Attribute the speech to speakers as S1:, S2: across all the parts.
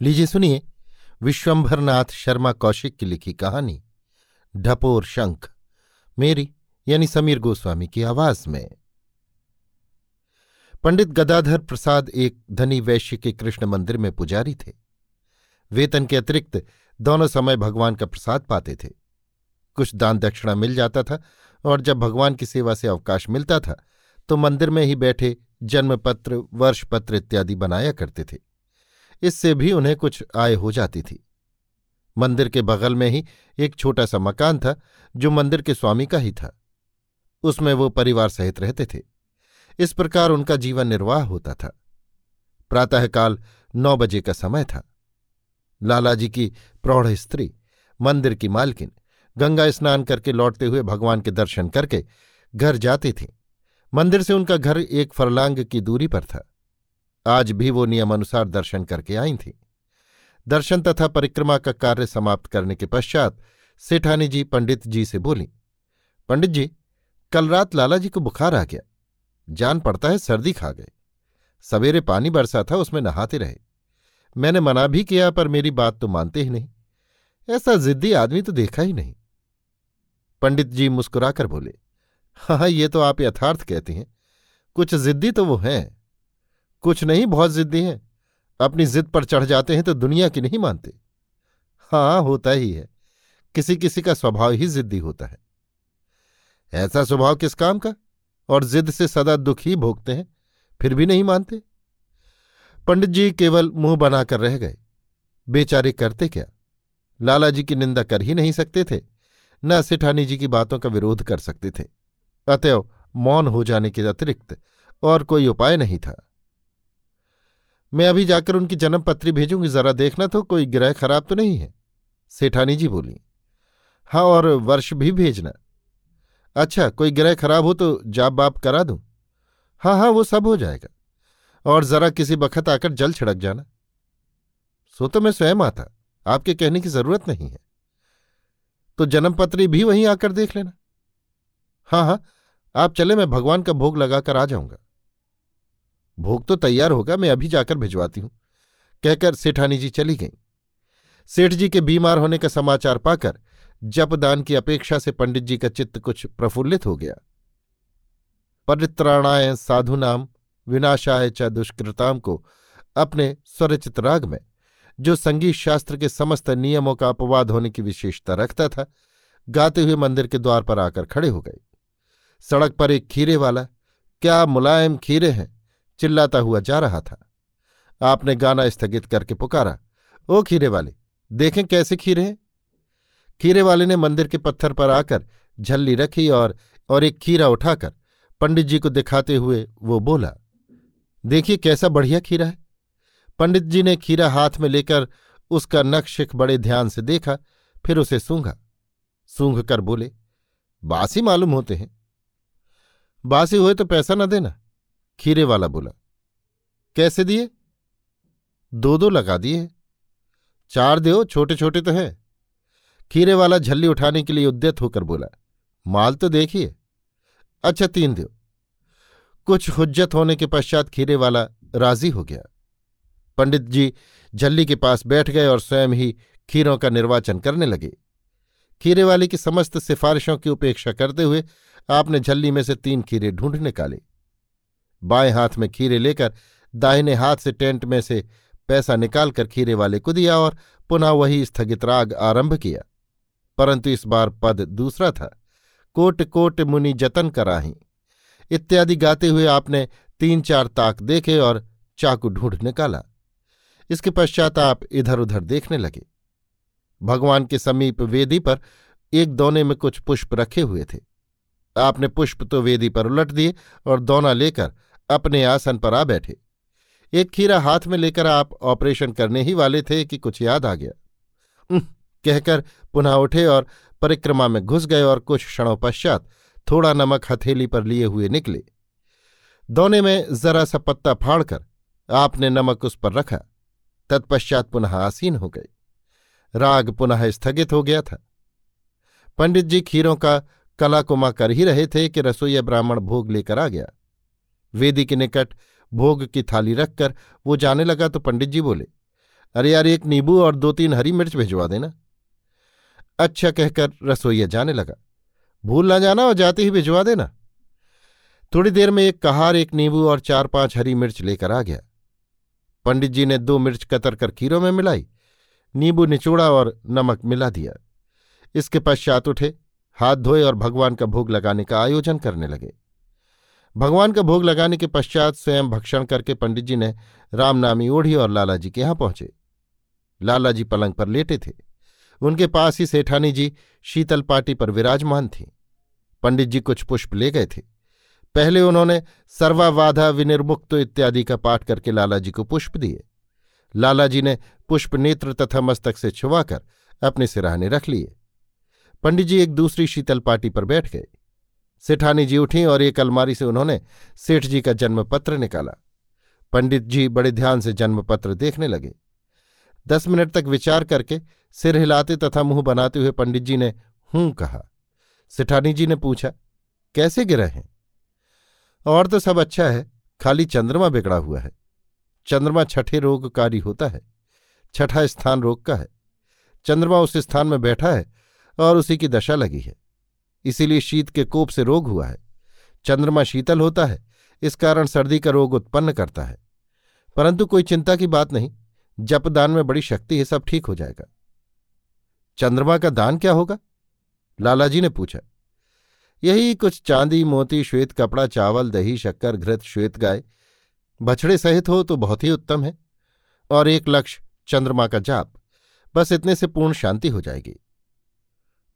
S1: लीजिए सुनिए विश्वंभरनाथ शर्मा कौशिक की लिखी कहानी, ढपोर शंख, मेरी यानी समीर गोस्वामी की आवाज़ में। पंडित गदाधर प्रसाद एक धनी वैश्य के कृष्ण मंदिर में पुजारी थे। वेतन के अतिरिक्त दोनों समय भगवान का प्रसाद पाते थे। कुछ दान दक्षिणा मिल जाता था और जब भगवान की सेवा से अवकाश मिलता था तो मंदिर में ही बैठे जन्मपत्र, वर्षपत्र इत्यादि बनाया करते थे। इससे भी उन्हें कुछ आय हो जाती थी। मंदिर के बगल में ही एक छोटा सा मकान था, जो मंदिर के स्वामी का ही था। उसमें वो परिवार सहित रहते थे। इस प्रकार उनका जीवन निर्वाह होता था। प्रातःकाल नौ बजे का समय था। लालाजी की प्रौढ़ स्त्री, मंदिर की मालकिन, गंगा स्नान करके लौटते हुए भगवान के दर्शन करके घर जाती थी। मंदिर से उनका घर एक फरलांग की दूरी पर था। आज भी वो नियमानुसार दर्शन करके आई थीं। दर्शन तथा परिक्रमा का कार्य समाप्त करने के पश्चात सेठानी जी पंडित जी से बोली, पंडित जी, कल रात लाला जी को बुखार आ गया। जान पड़ता है सर्दी खा गए। सवेरे पानी बरसा था, उसमें नहाते रहे। मैंने मना भी किया, पर मेरी बात तो मानते ही नहीं। ऐसा जिद्दी आदमी तो देखा ही नहीं। पंडित जी मुस्कुराकर बोले हाँ ये तो आप यथार्थ कहते हैं। कुछ जिद्दी तो वो हैं। कुछ नहीं, बहुत जिद्दी हैं। अपनी जिद पर चढ़ जाते हैं तो दुनिया की नहीं मानते। हाँ होता ही है। किसी किसी का स्वभाव ही जिद्दी होता है। ऐसा स्वभाव किस काम का? और जिद से सदा दुख ही भोगते हैं, फिर भी नहीं मानते? पंडित जी केवल मुँह बनाकर रह गए। बेचारे करते क्या? लाला जी की निंदा कर ही नहीं सकते थे, न सिठानी जी की बातों का विरोध कर सकते थे। अतएव मौन हो जाने के अतिरिक्त और कोई उपाय नहीं था। मैं अभी जाकर उनकी जन्म पत्री भेजूँगी, जरा देखना तो कोई ग्रह खराब तो नहीं है। सेठानी जी बोली हाँ और वर्ष भी भेजना। अच्छा कोई ग्रह खराब हो तो जाप बाप करा दूँ? हाँ हाँ वो सब हो जाएगा। और जरा किसी बखत आकर जल छिड़क जाना। सो तो मैं स्वयं आता, आपके कहने की ज़रूरत नहीं है। तो जन्मपत्री भी वहीं आकर देख लेना। हाँ हाँ आप चले, मैं भगवान का भोग लगाकर आ जाऊँगा। भोग तो तैयार होगा, मैं अभी जाकर भिजवाती हूँ। कहकर सेठानी जी चली गईं। सेठ जी के बीमार होने का समाचार पाकर जपदान की अपेक्षा से पंडित जी का चित्त कुछ प्रफुल्लित हो गया। परित्राणाय साधु नाम विनाशाय च दुष्कृताम को अपने स्वरचित राग में, जो संगीत शास्त्र के समस्त नियमों का अपवाद होने की विशेषता रखता था, गाते हुए मंदिर के द्वार पर आकर खड़े हो गए। सड़क पर एक खीरे वाला, क्या मुलायम खीरे हैं? चिल्लाता हुआ जा रहा था। आपने गाना स्थगित करके पुकारा, ओ खीरे वाले, देखें कैसे खीरे हैं? खीरे वाले ने मंदिर के पत्थर पर आकर झल्ली रखी और और एक खीरा उठाकर पंडित जी को दिखाते हुए वो बोला, देखिए कैसा बढ़िया खीरा है। पंडित जी ने खीरा हाथ में लेकर उसका नक्शिख बड़े ध्यान से देखा, फिर उसे सूंघा। सूंघ कर बोले, बासी मालूम होते हैं। बासी हुए तो पैसा न देना। खीरे वाला बोला, कैसे दिए? दो दो लगा दिए चार दो छोटे छोटे तो हैं। खीरे वाला झल्ली उठाने के लिए उद्यत होकर बोला, माल तो देखिए। अच्छा तीन दो कुछ हुज्जत होने के पश्चात खीरे वाला राज़ी हो गया। पंडित जी झल्ली के पास बैठ गए और स्वयं ही खीरों का निर्वाचन करने लगे। खीरे वाले की समस्त सिफारिशों की उपेक्षा करते हुए आपने झल्ली में से तीन खीरे ढूंढ निकाले। बाएँ हाथ में खीरे लेकर दाहिने हाथ से टेंट में से पैसा निकालकर खीरे वाले को दिया और पुनः वही स्थगित राग आरंभ किया। परंतु इस बार पद दूसरा था। कोट कोट मुनि जतन कराही। इत्यादि गाते हुए आपने तीन चार ताक देखे और चाकू ढूंढ निकाला। इसके पश्चात आप इधर उधर देखने लगे। भगवान के समीप वेदी पर एक दोने में कुछ पुष्प रखे हुए थे। आपने पुष्प तो वेदी पर उलट दिए और दोना लेकर अपने आसन पर आ बैठे। एक खीरा हाथ में लेकर आप ऑपरेशन करने ही वाले थे कि कुछ याद आ गया। कहकर पुनः उठे और परिक्रमा में घुस गए और कुछ क्षणों पश्चात थोड़ा नमक हथेली पर लिए हुए निकले। दोने में जरा सा पत्ता फाड़कर आपने नमक उस पर रखा। तत्पश्चात पुनः आसीन हो गए। राग पुनः स्थगित हो गया था। पंडित जी खीरों का कलाकुमा कर ही रहे थे कि रसोईया ब्राह्मण भोग लेकर आ गया। वेदी के निकट भोग की थाली रखकर वो जाने लगा तो पंडित जी बोले, अरे यार, एक नींबू और दो तीन हरी मिर्च भिजवा देना। अच्छा कहकर रसोईया जाने लगा, भूल ना जाना और जाते ही भिजवा देना। थोड़ी देर में एक कहार, एक नींबू और चार पाँच हरी मिर्च लेकर आ गया। पंडित जी ने दो मिर्च कतर कर खीरों में मिलाई, नींबू निचोड़ा और नमक मिला दिया। इसके पश्चात उठे, हाथ धोए और भगवान का भोग लगाने का आयोजन करने लगे। भगवान का भोग लगाने के पश्चात स्वयं भक्षण करके पंडित जी ने रामनामी ओढ़ी और लालाजी के यहाँ पहुँचे। लालाजी पलंग पर लेटे थे। उनके पास ही सेठानी जी शीतल पाटी पर विराजमान थीं। पंडित जी कुछ पुष्प ले गए थे। पहले उन्होंने सर्वावाधा, विनिर्मुक्त इत्यादि का पाठ करके लालाजी को पुष्प दिए। लालाजी ने पुष्प नेत्र तथा मस्तक से छुवाकर अपने सिराहने रख लिए। पंडित जी एक दूसरी शीतल पाटी पर बैठ गए। सेठानी जी उठी और एक अलमारी से उन्होंने सेठ जी का जन्मपत्र निकाला। पंडित जी बड़े ध्यान से जन्मपत्र देखने लगे। दस मिनट तक विचार करके सिर हिलाते तथा मुँह बनाते हुए पंडित जी ने हूँ कहा। सेठानी जी ने पूछा, कैसे गिरे हैं? और तो सब अच्छा है, खाली चंद्रमा बिगड़ा हुआ है। चंद्रमा छठे रोगकारी होता है, छठा स्थान रोग का है। चंद्रमा उस स्थान में बैठा है और उसी की दशा लगी है। इसीलिए शीत के कोप से रोग हुआ है। चंद्रमा शीतल होता है, इस कारण सर्दी का रोग उत्पन्न करता है। परंतु कोई चिंता की बात नहीं जपदान में बड़ी शक्ति है, सब ठीक हो जाएगा। चंद्रमा का दान क्या होगा? लालाजी ने पूछा। यही कुछ चांदी, मोती, श्वेत कपड़ा, चावल, दही, शक्कर, घृत, श्वेत गाय, बछड़े सहित हो तो बहुत ही उत्तम है। और एक लक्ष्य चंद्रमा का जाप, बस इतने से पूर्ण शांति हो जाएगी।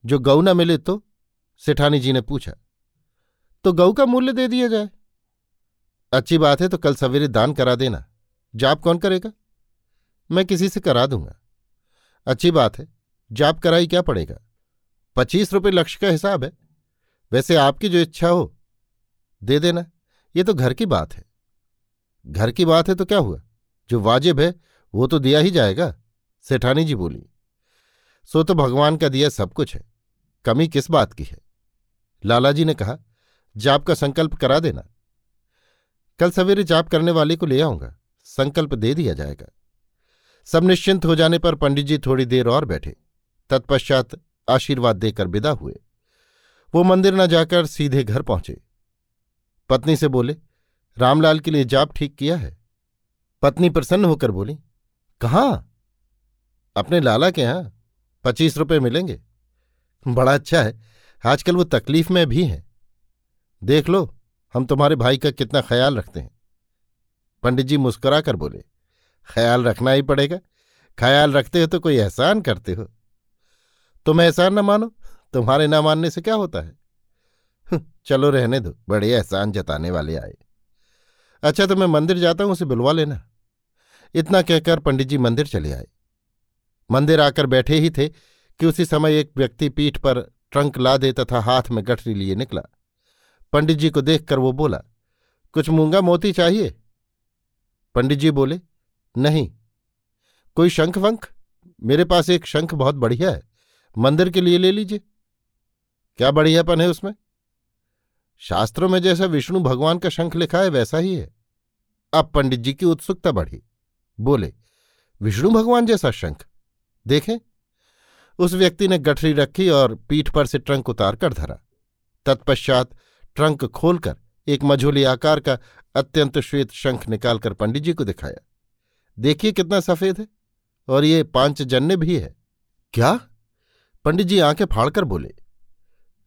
S1: जो गौ न मिले तो सेठानी जी ने पूछा तो गऊ का मूल्य दे दिया जाए? अच्छी बात है तो कल सवेरे दान करा देना। जाप कौन करेगा? मैं किसी से करा दूँगा। अच्छी बात है, जाप कराई क्या पड़ेगा? पच्चीस रुपये लक्ष्य का हिसाब है। वैसे आपकी जो इच्छा हो, दे देना। ये तो घर की बात है। घर की बात है तो क्या हुआ? जो वाजिब है, वो तो दिया ही जाएगा, सेठानी जी बोली। सो तो भगवान का दिया सब कुछ है। कमी किस बात की है? लालाजी ने कहा, जाप का संकल्प करा देना। कल सवेरे जाप करने वाले को ले आऊँगा। संकल्प दे दिया जाएगा। सब निश्चिंत हो जाने पर पंडित जी थोड़ी देर और बैठे। तत्पश्चात आशीर्वाद देकर विदा हुए। वो मंदिर न जाकर सीधे घर पहुँचे। पत्नी से बोले, रामलाल के लिए जाप ठीक किया है। पत्नी प्रसन्न होकर बोली, कहाँ? अपने लाला के यहाँ पच्चीस रुपये मिलेंगे। बड़ा अच्छा है। आजकल वो तकलीफ़ में भी हैं। देख लो हम तुम्हारे भाई का कितना ख्याल रखते हैं। पंडित जी मुस्कुरा कर बोले ख्याल रखना ही पड़ेगा। ख्याल रखते हो तो कोई एहसान करते हो। तुम एहसान न मानो तुम्हारे ना मानने से क्या होता है? हम्म, चलो रहने दो बड़े एहसान जताने वाले आए। अच्छा तो मैं मंदिर जाता हूँ उसे बुलवा लेना। इतना कहकर पंडित जी मंदिर चले आए। मंदिर आकर बैठे ही थे कि उसी समय एक व्यक्ति पीठ पर ट्रंक ला दे तथा हाथ में गठरी लिए निकला। पंडित जी को देखकर वो बोला, कुछ मूँगा मोती चाहिए? पंडित जी बोले, नहीं। कोई शंख वंख? मेरे पास एक शंख बहुत बढ़िया है। मंदिर के लिए ले लीजिए। क्या बढ़ियापन है उसमें? शास्त्रों में जैसा विष्णु भगवान का शंख लिखा है, वैसा ही है। अब पंडित जी की उत्सुकता बढ़ी। बोले, विष्णु भगवान जैसा शंख? देखें। उस व्यक्ति ने गठरी रखी और पीठ पर से ट्रंक उतार कर धरा। तत्पश्चात ट्रंक खोलकर एक मझोली आकार का अत्यंत श्वेत शंख निकालकर पंडित जी को दिखाया। देखिए कितना सफ़ेद है और ये पाँच जन्ने भी है। क्या? पंडित जी आँखें फाड़कर बोले।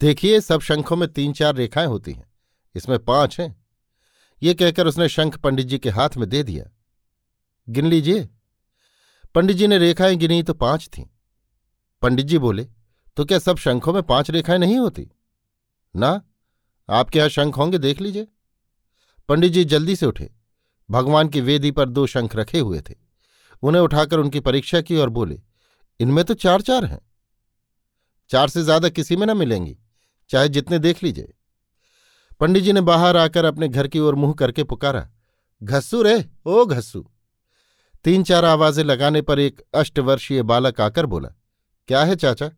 S1: देखिए, सब शंखों में तीन चार रेखाएँ होती हैं। इसमें पाँच हैं। ये कहकर उसने शंख पंडित जी के हाथ में दे दिया। गिन लीजिए। पंडित जी ने रेखाएँ गिनी तो पाँच थीं। पंडित जी बोले तो क्या सब शंखों में पाँच रेखाएँ नहीं होती? ना, आपके यहाँ शंख होंगे, देख लीजिए। पंडित जी जल्दी से उठे। भगवान की वेदी पर दो शंख रखे हुए थे। उन्हें उठाकर उनकी परीक्षा की और बोले, इनमें तो चार चार हैं। चार से ज़्यादा किसी में न मिलेंगी। चाहे जितने देख लीजिए। पंडित जी ने बाहर आकर अपने घर की ओर मुँह करके पुकारा, घस्सू रे, ओ घस्सू! तीन चार आवाज़ें लगाने पर एक अष्टवर्षीय बालक आकर बोला क्या है चाचा?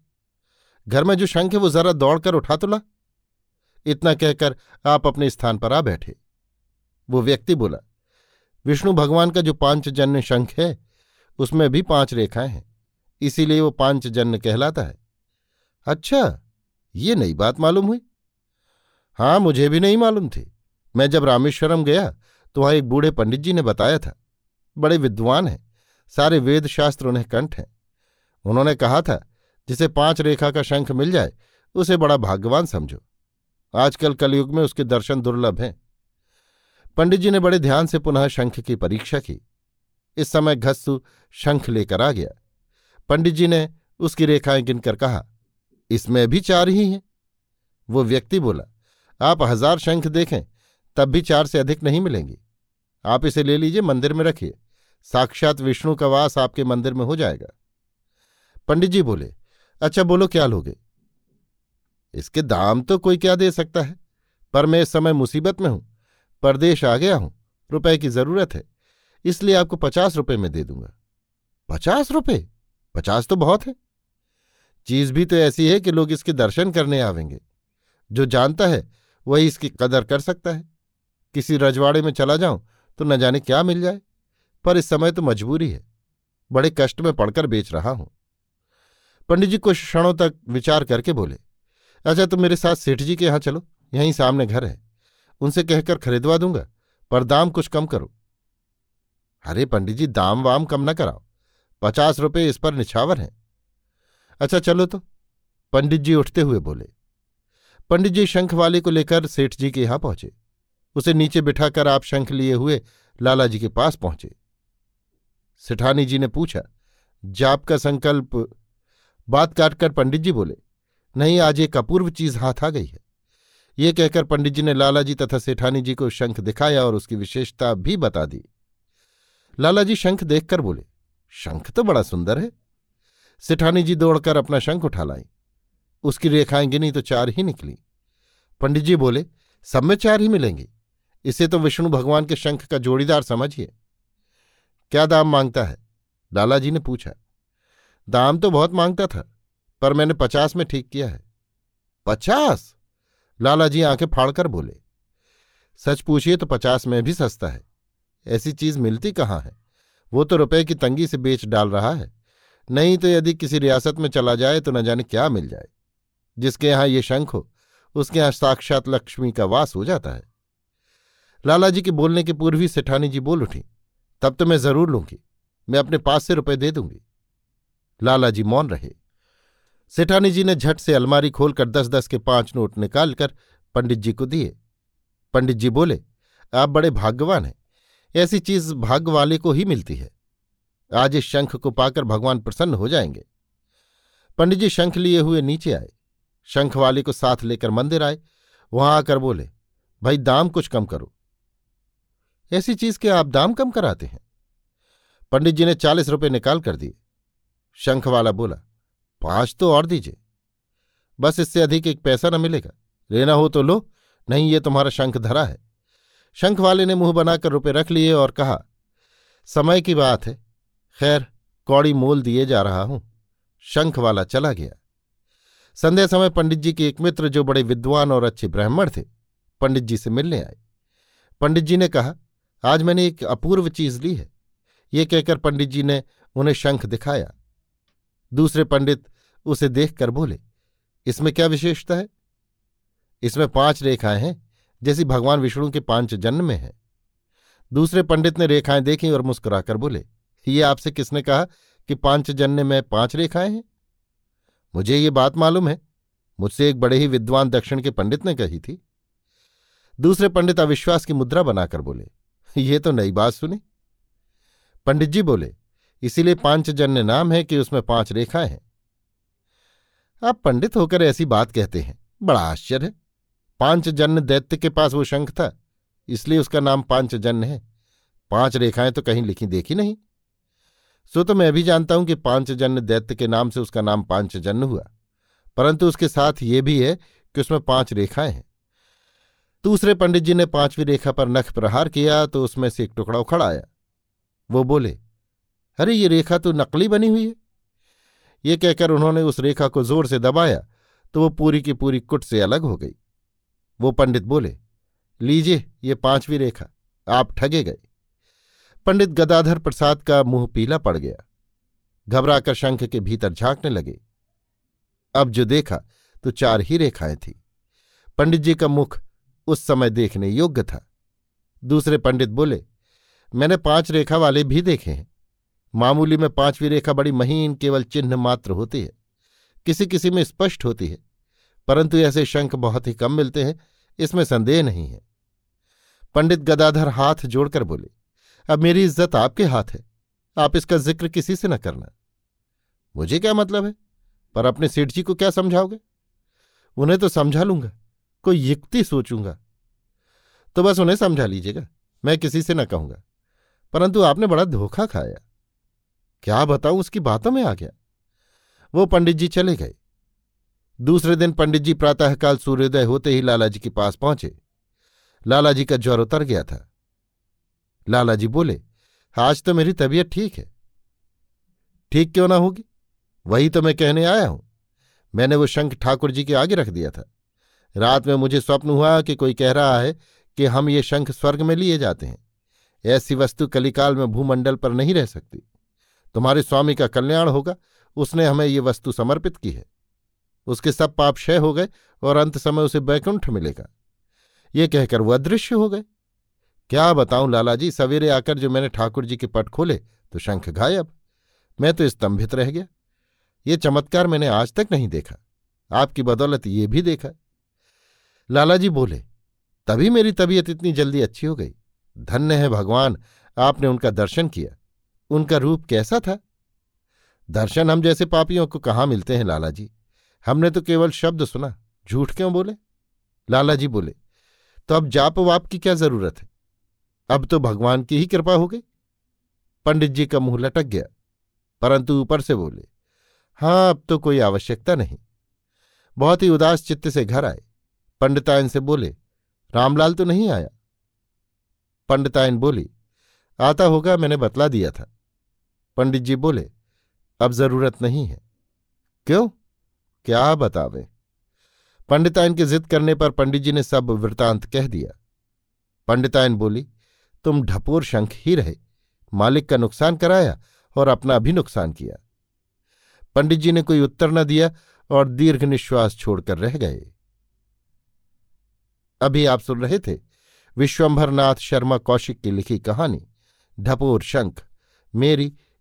S1: घर में जो शंख है वो जरा दौड़कर उठा तो ला। इतना कहकर आप अपने स्थान पर आ बैठे। वो व्यक्ति बोला, विष्णु भगवान का जो पांचजन्य शंख है, उसमें भी पाँच रेखाएँ हैं। इसीलिए वो पाँच जन्म कहलाता है। अच्छा ये नई बात मालूम हुई? हाँ मुझे भी नहीं मालूम थी। मैं जब रामेश्वरम गया तो वहाँ एक बूढ़े पंडित जी ने बताया था। बड़े विद्वान हैं। सारे वेद शास्त्र उन्हें कंठ हैं। उन्होंने कहा था, जिसे पाँच रेखा का शंख मिल जाए, उसे बड़ा भाग्यवान समझो। आजकल कलयुग में उसके दर्शन दुर्लभ हैं। पंडित जी ने बड़े ध्यान से पुनः शंख की परीक्षा की। इस समय घस्सु शंख लेकर आ गया। पंडित जी ने उसकी रेखाएँ गिनकर कहा, इसमें भी चार ही हैं। वो व्यक्ति बोला, आप हज़ार शंख देखें, तब भी चार से अधिक नहीं मिलेंगी। आप इसे ले लीजिए, मंदिर में रखिए। साक्षात विष्णु का वास आपके मंदिर में हो जाएगा। पंडित जी बोले अच्छा बोलो, क्या लोगे? इसके दाम तो कोई क्या दे सकता है, पर मैं इस समय मुसीबत में हूँ, परदेश आ गया हूँ, रुपए की ज़रूरत है, इसलिए आपको पचास रुपए में दे दूँगा। पचास रुपए? पचास तो बहुत है। चीज़ भी तो ऐसी है कि लोग इसके दर्शन करने आवेंगे। जो जानता है, वही इसकी कदर कर सकता है। किसी रजवाड़े में चला जाऊँ तो न जाने क्या मिल जाए, पर इस समय तो मजबूरी है। बड़े कष्ट में पड़कर बेच रहा हूँ। पंडित जी कुछ क्षणों तक विचार करके बोले अच्छा तुम मेरे साथ सेठ जी के यहाँ चलो, यहीं सामने घर है। उनसे कहकर खरीदवा दूँगा, पर दाम कुछ कम करो। अरे पंडित जी, दाम वाम कम न कराओ। पचास रुपये इस पर निछावर हैं। अच्छा चलो तो। पंडित जी उठते हुए बोले। पंडित जी शंख वाले को लेकर सेठ जी के यहाँ पहुँचे। उसे नीचे बिठाकर आप शंख लिए हुए लाला जी के पास पहुँचे। सेठानी जी ने पूछा, जाप का संकल्प बात काटकर पंडित जी बोले, नहीं, आज एक अपूर्व चीज़ हाथ आ गई है। ये कहकर पंडित जी ने लालाजी तथा सेठानी जी को शंख दिखाया और उसकी विशेषता भी बता दी। लालाजी शंख देखकर बोले, शंख तो बड़ा सुंदर है। सेठानी जी दौड़कर अपना शंख उठा लाई। उसकी रेखाएँ गिनी तो चार ही निकली। पंडित जी बोले, सब में चार ही मिलेंगे। इसे तो विष्णु भगवान के शंख का जोड़ीदार समझिए। क्या दाम माँगता है? लालाजी ने पूछा दाम तो बहुत माँगता था, पर मैंने पचास में ठीक किया है। पचास? लाला जी आँखें फाड़कर बोले, सच पूछिए तो पचास में भी सस्ता है। ऐसी चीज़ मिलती कहाँ है? वो तो रुपए की तंगी से बेच डाल रहा है। नहीं तो यदि किसी रियासत में चला जाए तो न जाने क्या मिल जाए। जिसके यहाँ ये शंख हो, उसके यहाँ साक्षात लक्ष्मी का वास हो जाता है। लाला जी के बोलने के पूर्व ही सेठानी जी बोल उठी, तब तो मैं ज़रूर लूँगी, मैं अपने पास से रुपए दे दूँगी। लाला जी मौन रहे। सेठानी जी ने झट से अलमारी खोलकर दस दस के पाँच नोट निकालकर पंडित जी को दिए। पंडित जी बोले, आप बड़े भाग्यवान हैं। ऐसी चीज़ भाग्य वाले को ही मिलती है। आज इस शंख को पाकर भगवान प्रसन्न हो जाएँगे। पंडित जी शंख लिए हुए नीचे आए। शंख वाले को साथ लेकर मंदिर आए। वहाँ आकर बोले, भाई दाम कुछ कम करो। ऐसी चीज़ के आप दाम कम कराते हैं? पंडित जी ने चालीस रुपये निकाल कर दिए। शंख वाला बोला, पाँच तो और दीजिए। बस इससे अधिक एक पैसा न मिलेगा। लेना हो तो लो, नहीं ये तुम्हारा शंख धरा है। शंख वाले ने मुँह बनाकर रुपए रख लिए और कहा, समय की बात है। खैर, कौड़ी मोल दिए जा रहा हूँ। शंख वाला चला गया। संध्या समय पंडित जी के एक मित्र जो बड़े विद्वान और अच्छे ब्राह्मण थे, पंडित जी से मिलने आए। पंडित जी ने कहा, आज मैंने एक अपूर्व चीज़ ली है। ये कहकर पंडित जी ने उन्हें शंख दिखाया। दूसरे पंडित उसे देखकर बोले, इसमें क्या विशेषता है? इसमें पाँच रेखाएँ हैं, जैसी भगवान विष्णु के पाँच जन्म में है। दूसरे पंडित ने रेखाएँ देखी और मुस्कुराकर बोले, ये आपसे किसने कहा कि पाँच जन्य में पाँच रेखाएँ हैं? मुझे ये बात मालूम है, मुझसे एक बड़े ही विद्वान दक्षिण के पंडित ने कही थी। दूसरे पंडित अविश्वास की मुद्रा बनाकर बोले, ये तो नई बात सुनी। पंडित जी बोले इसीलिए पांचजन्य नाम है कि उसमें पाँच रेखाएँ हैं। आप पंडित होकर ऐसी बात कहते हैं। बड़ा आश्चर्य। है पांचजन्य दैत्य के पास वो शंख था, इसलिए उसका नाम पांचजन्य है। पाँच रेखाएँ तो कहीं लिखी देखी नहीं। सो तो मैं भी जानता हूँ कि पांचजन्य दैत्य के नाम से उसका नाम पांचजन्य हुआ। परंतु उसके साथ ये भी है कि उसमें पाँच रेखाएँ हैं। दूसरे पंडित जी ने पांचवी रेखा पर नख प्रहार किया तो उसमें से एक टुकड़ा उखड़ आया। वो बोले अरे, ये रेखा तो नकली बनी हुई है। ये कहकर उन्होंने उस रेखा को ज़ोर से दबाया तो वो पूरी की पूरी कुट से अलग हो गई। वो पंडित बोले, लीजिए, ये पांचवी रेखा, आप ठगे गए। पंडित गदाधर प्रसाद का मुँह पीला पड़ गया। घबराकर शंख के भीतर झांकने लगे। अब जो देखा तो चार ही रेखाएँ थी। पंडित जी का मुख उस समय देखने योग्य था। दूसरे पंडित बोले, मैंने पाँच रेखा वाले भी देखे हैं। मामूली में पांचवी रेखा बड़ी महीन, केवल चिन्ह मात्र होती है। किसी किसी में स्पष्ट होती है, परंतु ऐसे शंख बहुत ही कम मिलते हैं, इसमें संदेह नहीं है। पंडित गदाधर हाथ जोड़कर बोले, अब मेरी इज़्ज़त आपके हाथ है, आप इसका ज़िक्र किसी से न करना। मुझे क्या मतलब है? पर अपने सेठ जी को क्या समझाओगे? उन्हें तो समझा लूँगा, कोई युक्ति सोचूँगा। तो बस उन्हें समझा लीजिएगा, मैं किसी से न कहूँगा, परंतु आपने बड़ा धोखा खाया। क्या बताऊँ, उसकी बातों में आ गया। वो पंडित जी चले गए। दूसरे दिन पंडित जी प्रातःकाल सूर्योदय होते ही लालाजी के पास पहुँचे। लालाजी का ज्वर उतर गया था। लालाजी बोले, आज तो मेरी तबीयत ठीक है। ठीक क्यों ना होगी? वही तो मैं कहने आया हूँ। मैंने वो शंख ठाकुर जी के आगे रख दिया था। रात में मुझे स्वप्न हुआ कि कोई कह रहा है कि हम ये शंख स्वर्ग में लिए जाते हैं। ऐसी वस्तु कलिकाल में भूमंडल पर नहीं रह सकती। तुम्हारे स्वामी का कल्याण होगा। उसने हमें ये वस्तु समर्पित की है। उसके सब पाप क्षय हो गए और अंत समय उसे बैकुंठ मिलेगा। ये कहकर वो अदृश्य हो गए। क्या बताऊँ लालाजी, सवेरे आकर जो मैंने ठाकुर जी के पट खोले तो शंख गायब। मैं तो स्तंभित रह गया। ये चमत्कार मैंने आज तक नहीं देखा। आपकी बदौलत ये भी देखा। लालाजी बोले, तभी मेरी तबीयत इतनी जल्दी अच्छी हो गई। धन्य है भगवान, आपने उनका दर्शन किया। उनका रूप कैसा था? दर्शन हम जैसे पापियों को कहाँ मिलते हैं लाला जी हमने तो केवल शब्द सुना। झूठ क्यों बोले? लाला जी बोले तो अब जाप वाप की क्या ज़रूरत है? अब तो भगवान की ही कृपा हो गई। पंडित जी का मुँह लटक गया, परंतु ऊपर से बोले हाँ अब तो कोई आवश्यकता नहीं। बहुत ही उदास चित्त से घर आए। पंडितायन से बोले, रामलाल तो नहीं आया? पंडितायन बोली, आता होगा, मैंने बतला दिया था। पंडित जी बोले, अब ज़रूरत नहीं है। क्यों? क्या बतावे? पंडितायन की जिद करने पर पंडित जी ने सब वृतांत कह दिया। पंडितायन बोली, तुम ढपोर शंख ही रहे। मालिक का नुकसान कराया और अपना भी नुकसान किया। पंडित जी ने कोई उत्तर न दिया और दीर्घ निश्वास छोड़कर रह गए। अभी आप सुन रहे थे विश्वंभरनाथ शर्मा कौशिक की लिखी कहानी, ढपोर शंख, मेरी